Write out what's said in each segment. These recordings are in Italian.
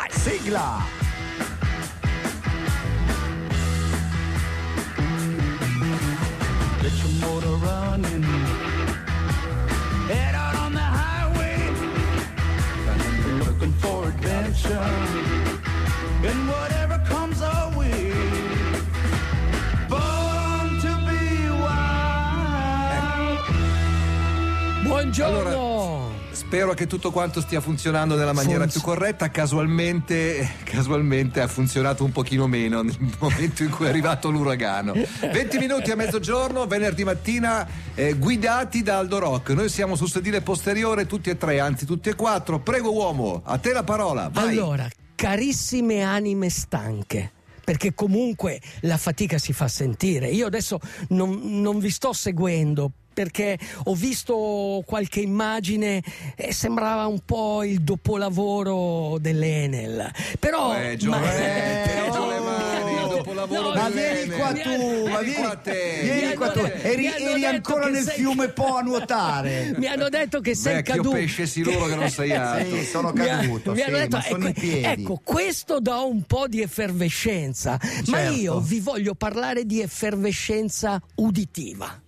Scott Sigler. Let your motor run head out on the highway. Looking for adventure and whatever comes our way. born to be wild. Buongiorno. Allora, Spero che tutto quanto stia funzionando nella maniera Funz- più corretta. Casualmente, casualmente ha funzionato un pochino meno nel momento in cui è arrivato l'uragano. 20 minuti a mezzogiorno, venerdì mattina, eh, guidati da Aldo Rock. Noi siamo sul sedile posteriore, tutti e tre, anzi tutti e quattro. Prego uomo, a te la parola. Vai. Allora, carissime anime stanche. Perché comunque la fatica si fa sentire. Io adesso non, non vi sto seguendo perché ho visto qualche immagine e sembrava un po' il dopolavoro dell'Enel. Però. Eh, Giovanni, ma- le no, mani, no, Ma vieni qua mi tu, hanno- ma Vieni vieni qua te. Vieni Mi qua tu. Eri, mi eri ancora nel sei- fiume Po a nuotare. Mi hanno detto che sei Vecchio caduto. pesce siluro che non sei altro. Sì, sono Mi caduto, mi sì, hanno detto, ma sono ecco, in piedi. ecco, questo dà un po' di effervescenza, ma Certo. io vi voglio parlare di effervescenza uditiva.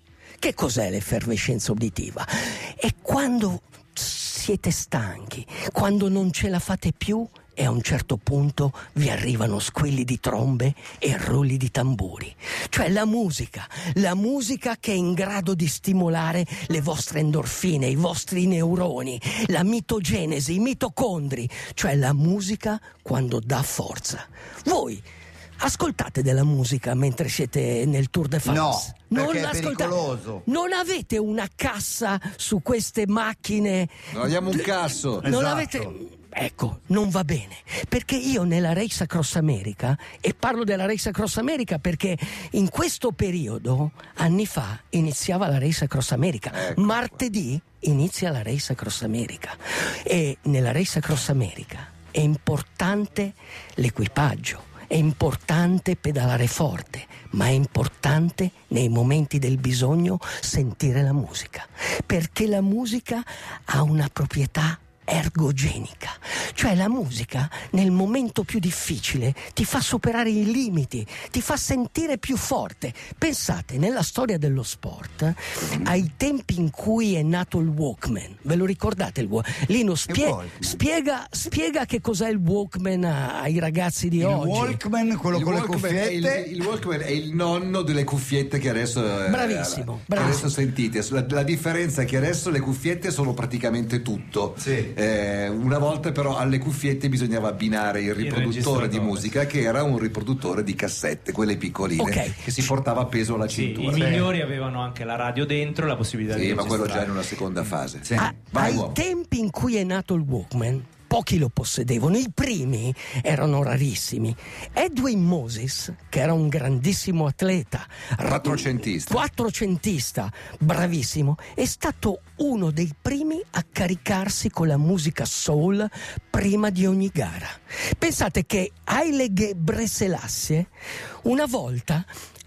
Che cos'è l'effervescenza uditiva? È quando siete stanchi, quando non ce la fate più e a un certo punto vi arrivano squilli di trombe e rulli di tamburi. Cioè la musica, la musica che è in grado di stimolare le vostre endorfine, i vostri neuroni, la mitogenesi, i mitocondri, cioè la musica quando dà forza. Voi ascoltate della musica mentre siete nel Tour de France? No, perché è ascoltate- pericoloso. Non avete una cassa su queste macchine Non abbiamo un casso. non Esatto. avete. Ecco, non va bene. Perché io nella Race Across America, e parlo della Race Across America perché in questo periodo, anni fa, iniziava la Race Across America. Ecco Martedì inizia la Race Across America. E nella Race Across America è importante l'equipaggio. È importante pedalare forte, ma è importante nei momenti del bisogno sentire la musica, perché la musica ha una proprietà ergogenica, cioè la musica nel momento più difficile ti fa superare i limiti, ti fa sentire più forte. Pensate, nella storia dello sport, ai tempi in cui è nato il Walkman, ve lo ricordate il Walkman? Lino, spie- Walkman? spiega, spiega che cos'è il Walkman ai ragazzi di Il oggi. Walkman, quello Il con le Walkman, il, cuffiette. il Walkman è il nonno delle cuffiette che adesso, eh, Bravissimo, che bravissimo. adesso sentite. La, la differenza è che adesso le cuffiette sono praticamente tutto. Sì. Eh, una volta però alle cuffiette bisognava abbinare il riproduttore di registratore. musica che era un riproduttore di cassette, quelle piccoline, Ok. che si portava appeso alla Sì, i migliori avevano anche la radio dentro, la possibilità di Sì, ma quello già in una seconda fase. Sì. A- Vai, ai uomo. tempi in cui è nato il Walkman, pochi lo possedevano, i primi erano rarissimi. Edwin Moses, che era un grandissimo atleta, Quattrocentista. quattrocentista, bravissimo, è stato uno dei primi a caricarsi con la musica soul prima di ogni gara. Pensate che Haile Gebrselassie una volta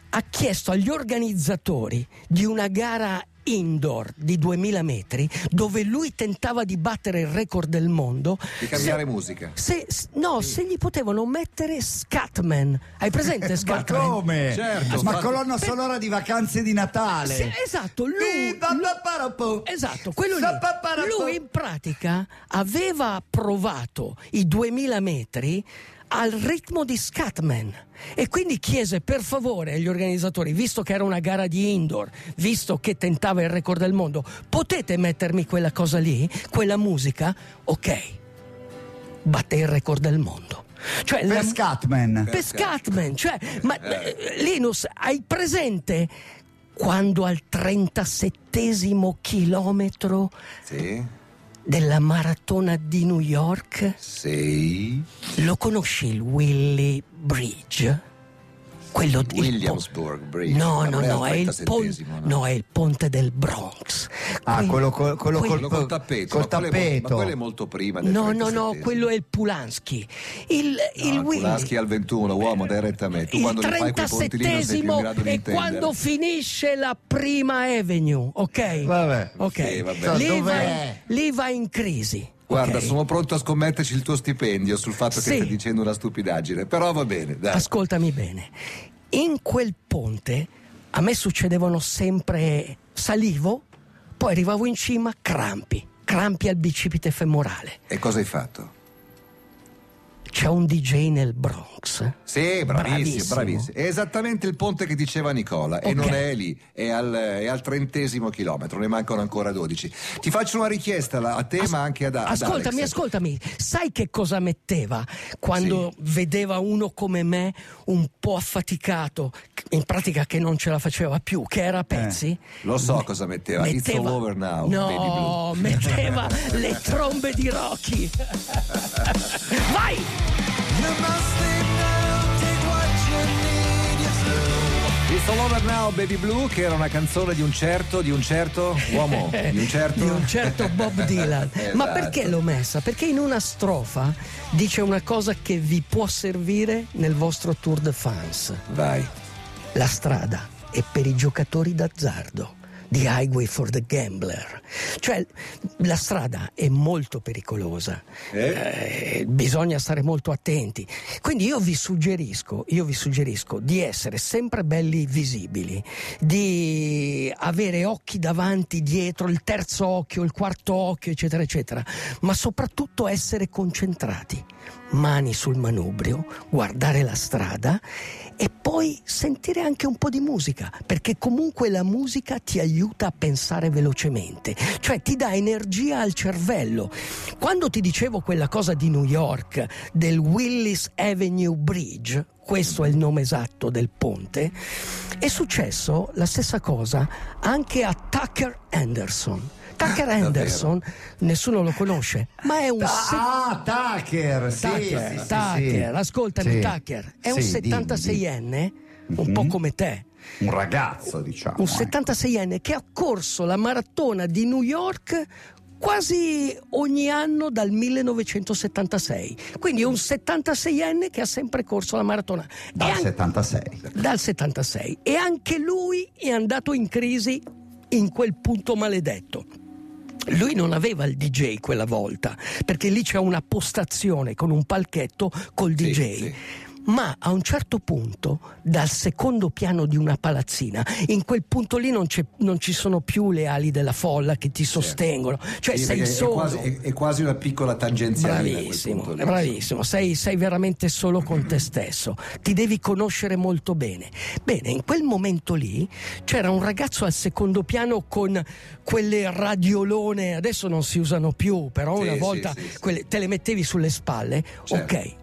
ha chiesto agli organizzatori di una gara indoor di 2000 metri dove lui tentava di battere il record del mondo Di cambiare se- musica. se, no, se gli potevano mettere Scatman hai presente Ma Scatman? come? Certo, ma ma- colonna sonora di vacanze di Natale. Sì, esatto, lui, parapo. Esatto, quello lì. Lui in pratica aveva provato i 2000 metri al ritmo di Scatman e quindi chiese per favore agli organizzatori, visto che era una gara di indoor, visto che tentava il record del mondo, potete mettermi quella cosa lì, quella musica? Ok, batte il record del mondo. Cioè, Per la- Scatman. per Scatman, cioè, ma eh, Linus, hai presente quando al 37 chilometro Sì. Della maratona di New York Sì. lo conosci il Willy Bridge? Quello il Williamsburg pon- Bridge. No, no, no, è il, pon- 37esimo, no? no, è il ponte del Bronx. Ah, Quel- quello, col- quello quel- Quello col, col tappeto. col ma quello è mo- tappeto. ma quello è molto prima del No, no, no, 37esimo. quello è il Pulansky. Il, il No, Willy. Pulaski al 21, uomo, dai retta a me. Tu il quando li fai quei punti lì non sei più in 37esimo grado di è intendere. quando finisce la prima Avenue, ok? Vabbè. Ok. Sì, vabbè. Lì, va lì va in crisi. Guarda, ok? sono pronto a scommetterci il tuo stipendio sul fatto Sì. che stai dicendo una stupidaggine, però va bene, dai. Ascoltami bene. In quel ponte a me succedevano sempre salivo, poi arrivavo in cima crampi, crampi al bicipite femorale. E cosa hai fatto? C'è un DJ nel Bronx. Sì, bravissimo, Bravissimo. bravissimo. È esattamente il ponte che diceva Nicola e Ok. non è lì, è al, è al trentesimo chilometro, ne mancano ancora 12. Ti faccio una richiesta a te As- ma anche ad, ad Ascoltami, Alex. ascoltami, sai che cosa metteva quando vedeva uno come me un po' affaticato, in pratica che non ce la faceva più, che era a pezzi? Lo so cosa metteva, It's all over now, No, metteva le trombe di Rocky. Vai! It's all over now, Baby Blue, che era una canzone di un certo, di un certo uomo, di un certo... Di un certo Bob Dylan. Ma Esatto. perché l'ho messa? Perché in una strofa dice una cosa che vi può servire nel vostro Tour de France. Vai. La strada è per i giocatori d'azzardo. The highway for the gambler. Cioè, la strada è molto pericolosa. Eh, bisogna stare molto attenti. Quindi io vi suggerisco, io vi suggerisco di essere sempre belli visibili, di avere occhi davanti, dietro, il terzo occhio, il quarto occhio, eccetera, eccetera, ma soprattutto essere concentrati. Mani sul manubrio, guardare la strada e poi sentire anche un po' di musica, perché comunque la musica ti aiuta a pensare velocemente, cioè ti dà energia al cervello. Quando ti dicevo quella cosa di New York, del Willis Avenue Bridge, questo è il nome esatto del ponte, è successo la stessa cosa anche a Tucker Anderson. Tucker Anderson, nessuno lo conosce, ma è un... se- Ah, Tucker, sì, Tucker, sì, sì, Tucker, sì. ascoltami. Tucker, è un Sì, dimmi, 76enne, un Mhm. po' come te, Un ragazzo, diciamo. un ecco. 76enne che ha corso la maratona di New York quasi ogni anno dal 1976. Quindi è un 76enne che ha sempre corso la maratona. Dal an- 76. dal 76. E anche lui è andato in crisi in quel punto maledetto. Lui non aveva il DJ quella volta, perché lì c'è una postazione con un palchetto col Sì, DJ. sì. Ma a un certo punto, dal secondo piano di una palazzina, in quel punto lì non, c'è- non ci sono più le ali della folla che ti sostengono, cioè Sì, sei solo. È quasi, è- è quasi una piccola tangenziale. Bravissimo, bravissimo, sei, sei veramente solo con te stesso, ti devi conoscere molto bene. Bene, in quel momento lì c'era un ragazzo al secondo piano con quelle radiolone, adesso non si usano più, però Sì, una volta sì. quelle- te le mettevi sulle spalle, Certo. ok.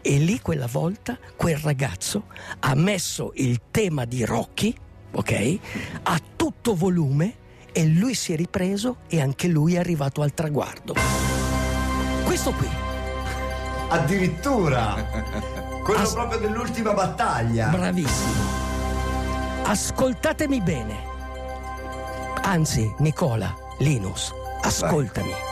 E lì quella volta quel ragazzo ha messo il tema di Rocky, ok, a tutto volume e lui si è ripreso e anche lui è arrivato al traguardo. Questo qui. Addirittura. Quello As- proprio dell'ultima battaglia. Bravissimo. Ascoltatemi bene. Anzi, Nicola, Linus, ascoltami.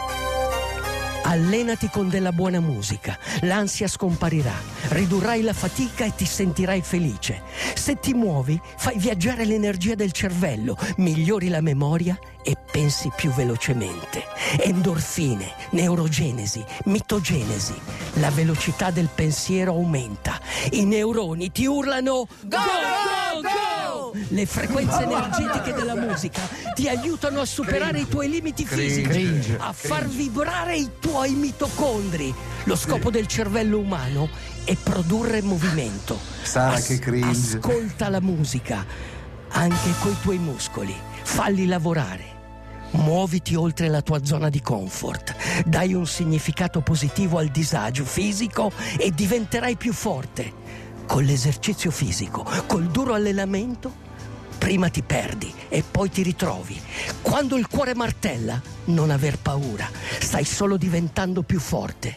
Allenati con della buona musica, l'ansia scomparirà, ridurrai la fatica e ti sentirai felice. Se ti muovi, fai viaggiare l'energia del cervello, migliori la memoria e pensi più velocemente. Endorfine, neurogenesi, mitogenesi. La velocità del pensiero aumenta. I neuroni ti urlano Go, go, go! Le frequenze energetiche della musica ti aiutano a superare i tuoi limiti fisici, Cringe. a far vibrare i tuoi mitocondri. Lo scopo del cervello umano è produrre movimento. Sara, che cringe. Ascolta la musica, anche coi tuoi muscoli. Falli lavorare. Muoviti oltre la tua zona di comfort, dai un significato positivo al disagio fisico e diventerai più forte. Con l'esercizio fisico, col duro allenamento, prima ti perdi e poi ti ritrovi. Quando il cuore martella, non aver paura, stai solo diventando più forte.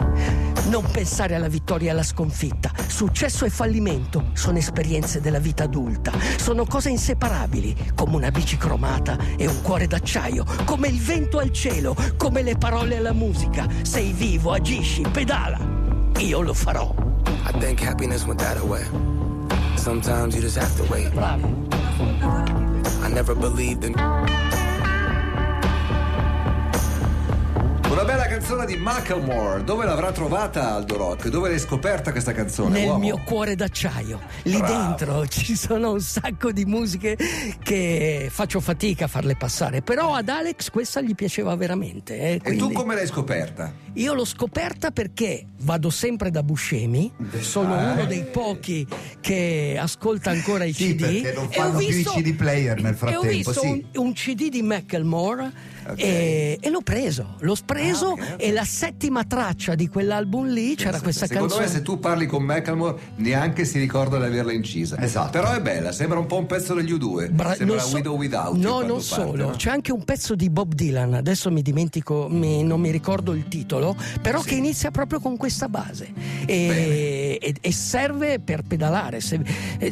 Non pensare alla vittoria e alla sconfitta. Successo e fallimento sono esperienze della vita adulta. Sono cose inseparabili, come una bici cromata e un cuore d'acciaio, come il vento al cielo, come le parole alla musica. Sei vivo, agisci, pedala. Io lo farò. I think happiness went that away. Sometimes you just have to wait. I never believed in. Una bella canzone di Macklemore. Dove l'avrà trovata Aldo Rock? Dove l'hai scoperta questa canzone? Nel uomo? mio cuore d'acciaio. Lì Bravo. dentro ci sono un sacco di musiche che faccio fatica a farle passare. Però ad Alex questa gli piaceva veramente. eh, E tu quindi- come l'hai scoperta? Io l'ho scoperta perché vado sempre da Buscemi, sono uno dei pochi che ascolta ancora i Sì, CD. non e ho fanno più i visto- CD player nel E ho frattempo, visto sì. un, un CD di Macklemore e, e l'ho preso. L'ho preso Ah, ok, ok. e la settima traccia di quell'album lì c'era questa Secondo canzone. me se tu parli con Macklemore neanche si ricorda di averla incisa. Esatto. Però è bella, sembra un po' un pezzo degli U2. Bra- sembra so- Widow Without No, non parte, solo, no? c'è anche un pezzo di Bob Dylan, adesso mi dimentico, mi- non mi ricordo il titolo, però che inizia proprio con questa base. E, e- e serve per pedalare, se-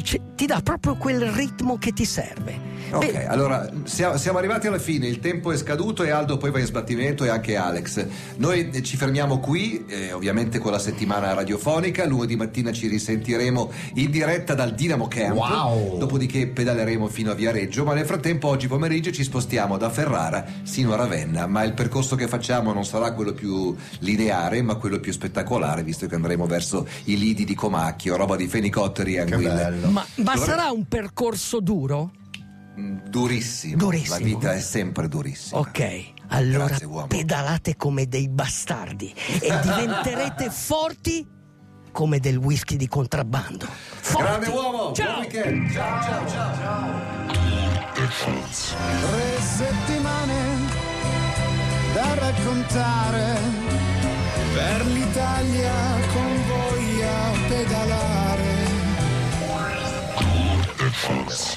c'è- ti dà proprio quel ritmo che ti serve. Ok, Beh, allora siamo, siamo arrivati alla fine, il tempo è scaduto e Aldo poi va in sbattimento e anche Alex. Noi eh, ci fermiamo qui, eh, ovviamente con la settimana radiofonica, lunedì mattina ci risentiremo in diretta dal Dinamo Camp, Wow. dopodiché pedaleremo fino a Viareggio, ma nel frattempo oggi pomeriggio ci spostiamo da Ferrara sino a Ravenna, ma il percorso che facciamo non sarà quello più lineare, ma quello più spettacolare, visto che andremo verso i lidi di Comacchio, roba di fenicotteri e Che anguille. bello. ma, ma Dovre- sarà un percorso duro? Mm, Durissimo. Durissimo. La vita è sempre durissima. Ok, allora Grazie, pedalate come dei bastardi e diventerete forti come del whisky di contrabbando. Forti. Grande uomo, Ciao. buon weekend. Ciao, ciao, ciao. Tre settimane da raccontare per l'Italia con voi a pedalare.